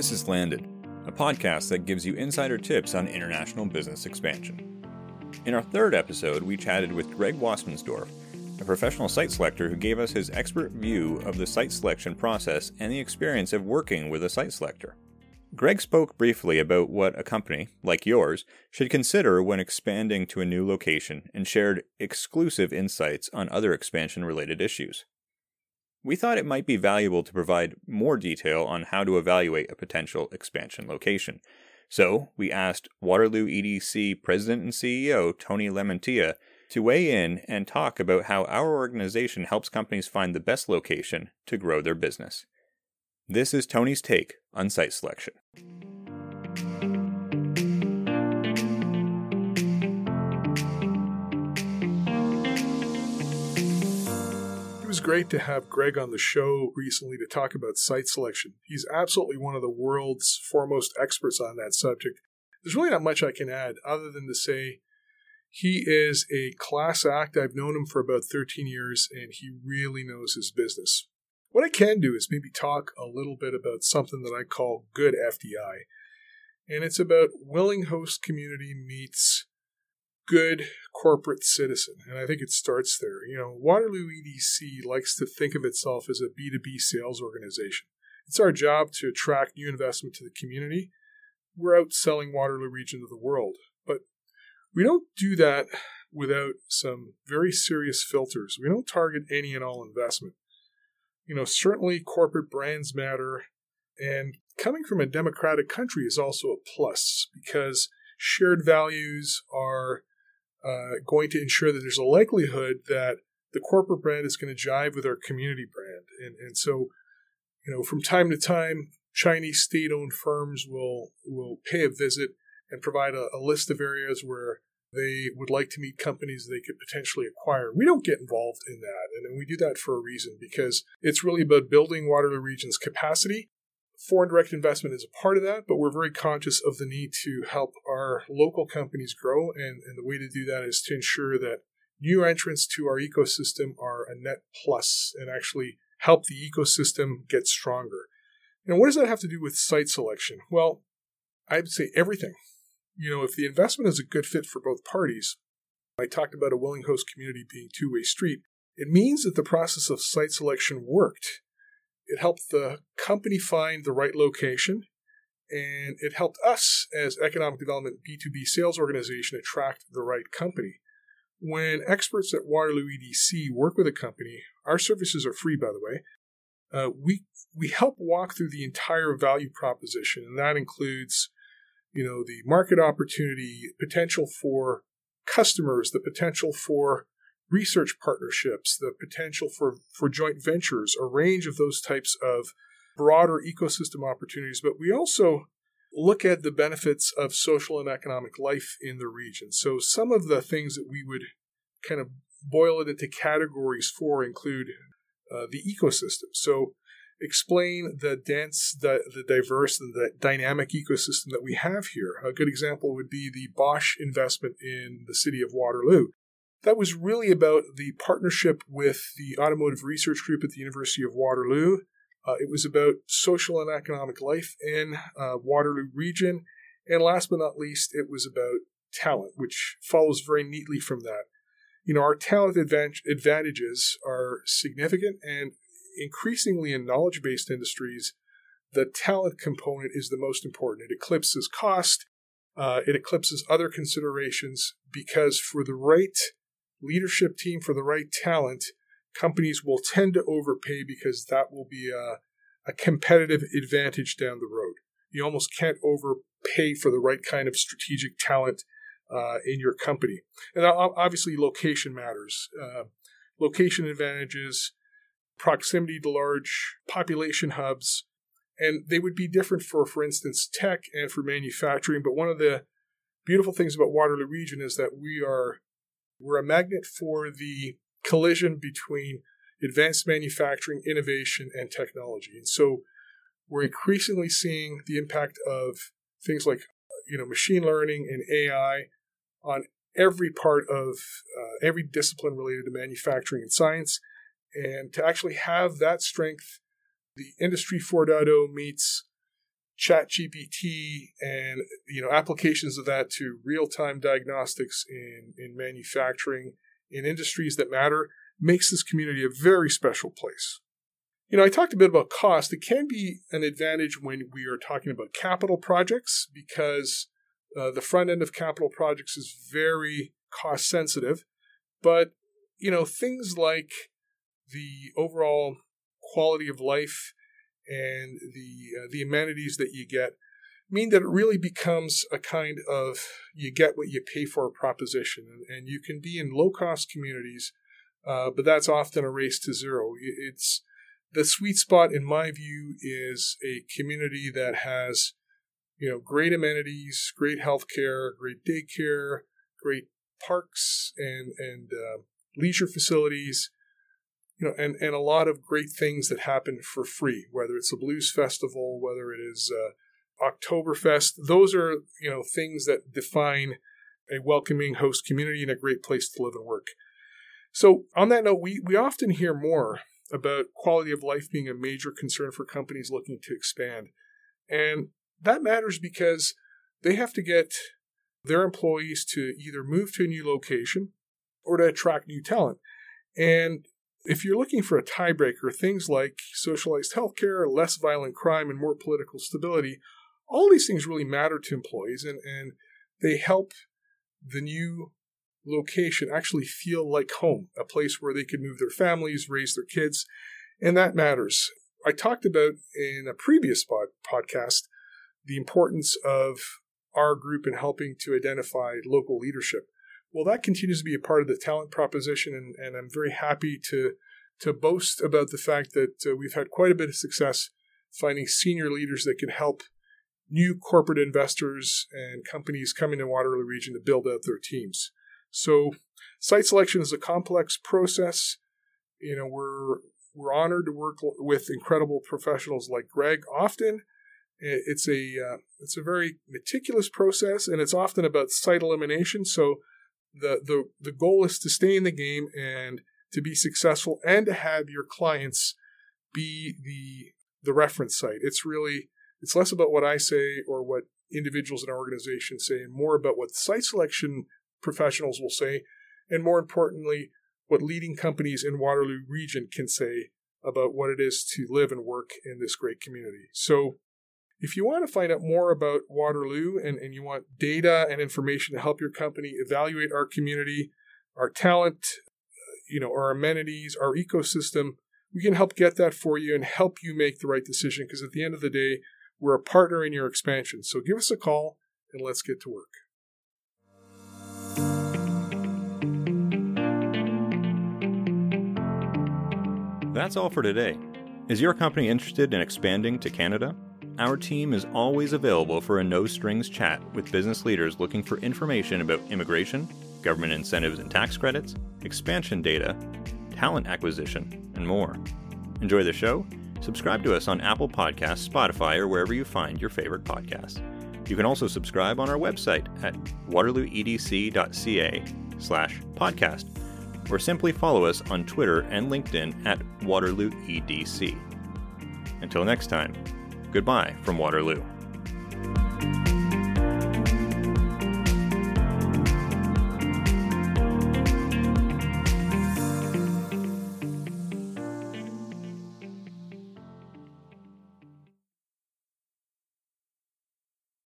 This is Landed, a podcast that gives you insider tips on international business expansion. In our third episode, we chatted with Greg Wasmensdorf, a professional site selector who gave us his expert view of the site selection process and the experience of working with a site selector. Greg spoke briefly about what a company, like yours, should consider when expanding to a new location and shared exclusive insights on other expansion related issues. We thought it might be valuable to provide more detail on how to evaluate a potential expansion location. So, we asked Waterloo EDC President and CEO Tony LaMantia to weigh in and talk about how our organization helps companies find the best location to grow their business. This is Tony's take on site selection. Great to have Greg on the show recently to talk about site selection. He's absolutely one of the world's foremost experts on that subject. There's really not much I can add other than to say he is a class act. I've known him for about 13 years and he really knows his business. What I can do is maybe talk a little bit about something that I call good FDI. And it's about willing host community meets good corporate citizen. And I think it starts there. You know, Waterloo EDC likes to think of itself as a B2B sales organization. It's our job to attract new investment to the community. We're out selling Waterloo region to the world. But we don't do that without some very serious filters. We don't target any and all investment. You know, certainly corporate brands matter. And coming from a democratic country is also a plus because shared values are uh, going to ensure that there's a likelihood that the corporate brand is going to jive with our community brand. And, and so, you know, from time to time, Chinese state-owned firms will will pay a visit and provide a, a list of areas where they would like to meet companies they could potentially acquire. We don't get involved in that, and we do that for a reason because it's really about building Waterloo Region's capacity Foreign direct investment is a part of that, but we're very conscious of the need to help our local companies grow. And, and the way to do that is to ensure that new entrants to our ecosystem are a net plus and actually help the ecosystem get stronger. And what does that have to do with site selection? Well, I'd say everything. You know, if the investment is a good fit for both parties, I talked about a willing host community being two way street. It means that the process of site selection worked it helped the company find the right location, and it helped us as economic development B2B sales organization attract the right company. When experts at Waterloo EDC work with a company, our services are free, by the way. Uh, we we help walk through the entire value proposition, and that includes, you know, the market opportunity, potential for customers, the potential for research partnerships, the potential for, for joint ventures, a range of those types of broader ecosystem opportunities. But we also look at the benefits of social and economic life in the region. So some of the things that we would kind of boil it into categories for include uh, the ecosystem. So explain the dense, the, the diverse, and the dynamic ecosystem that we have here. A good example would be the Bosch investment in the city of Waterloo that was really about the partnership with the Automotive Research Group at the University of Waterloo. Uh, it was about social and economic life in uh, Waterloo region. And last but not least, it was about talent, which follows very neatly from that. You know, our talent advantage, advantages are significant and increasingly in knowledge based industries, the talent component is the most important. It eclipses cost, uh, it eclipses other considerations because for the right leadership team for the right talent, companies will tend to overpay because that will be a, a competitive advantage down the road. You almost can't overpay for the right kind of strategic talent uh, in your company. And obviously, location matters. Uh, location advantages, proximity to large population hubs, and they would be different for, for instance, tech and for manufacturing. But one of the beautiful things about Waterloo Region is that we are we're a magnet for the collision between advanced manufacturing, innovation, and technology. And so we're increasingly seeing the impact of things like you know machine learning and AI on every part of uh, every discipline related to manufacturing and science. And to actually have that strength, the Industry 4.0 meets ChatGPT and you know applications of that to real-time diagnostics in, in manufacturing in industries that matter makes this community a very special place. You know, I talked a bit about cost. It can be an advantage when we are talking about capital projects because uh, the front end of capital projects is very cost sensitive. But, you know, things like the overall quality of life and the uh, the amenities that you get mean that it really becomes a kind of you get what you pay for proposition and, and you can be in low cost communities uh, but that's often a race to zero. It's the sweet spot in my view is a community that has you know great amenities great health care great daycare great parks and and uh, leisure facilities you know, and, and a lot of great things that happen for free, whether it's a blues festival, whether it is uh, Oktoberfest. Those are, you know, things that define a welcoming host community and a great place to live and work. So on that note, we, we often hear more about quality of life being a major concern for companies looking to expand. And that matters because they have to get their employees to either move to a new location or to attract new talent. And if you're looking for a tiebreaker, things like socialized healthcare, less violent crime, and more political stability, all these things really matter to employees and, and they help the new location actually feel like home, a place where they can move their families, raise their kids, and that matters. I talked about in a previous podcast the importance of our group in helping to identify local leadership. Well, that continues to be a part of the talent proposition, and, and I'm very happy to to boast about the fact that uh, we've had quite a bit of success finding senior leaders that can help new corporate investors and companies coming to Waterloo region to build out their teams. So, site selection is a complex process. You know, we're we're honored to work with incredible professionals like Greg. Often, it's a uh, it's a very meticulous process, and it's often about site elimination. So the the the goal is to stay in the game and to be successful and to have your clients be the the reference site. It's really it's less about what I say or what individuals in our organization say and more about what site selection professionals will say and more importantly what leading companies in Waterloo region can say about what it is to live and work in this great community. So if you want to find out more about Waterloo and, and you want data and information to help your company evaluate our community, our talent, you know, our amenities, our ecosystem, we can help get that for you and help you make the right decision because at the end of the day, we're a partner in your expansion. So give us a call and let's get to work. That's all for today. Is your company interested in expanding to Canada? Our team is always available for a no strings chat with business leaders looking for information about immigration, government incentives and tax credits, expansion data, talent acquisition, and more. Enjoy the show? Subscribe to us on Apple Podcasts, Spotify, or wherever you find your favorite podcasts. You can also subscribe on our website at waterlooedc.ca slash podcast, or simply follow us on Twitter and LinkedIn at waterlooedc. Until next time, Goodbye from Waterloo.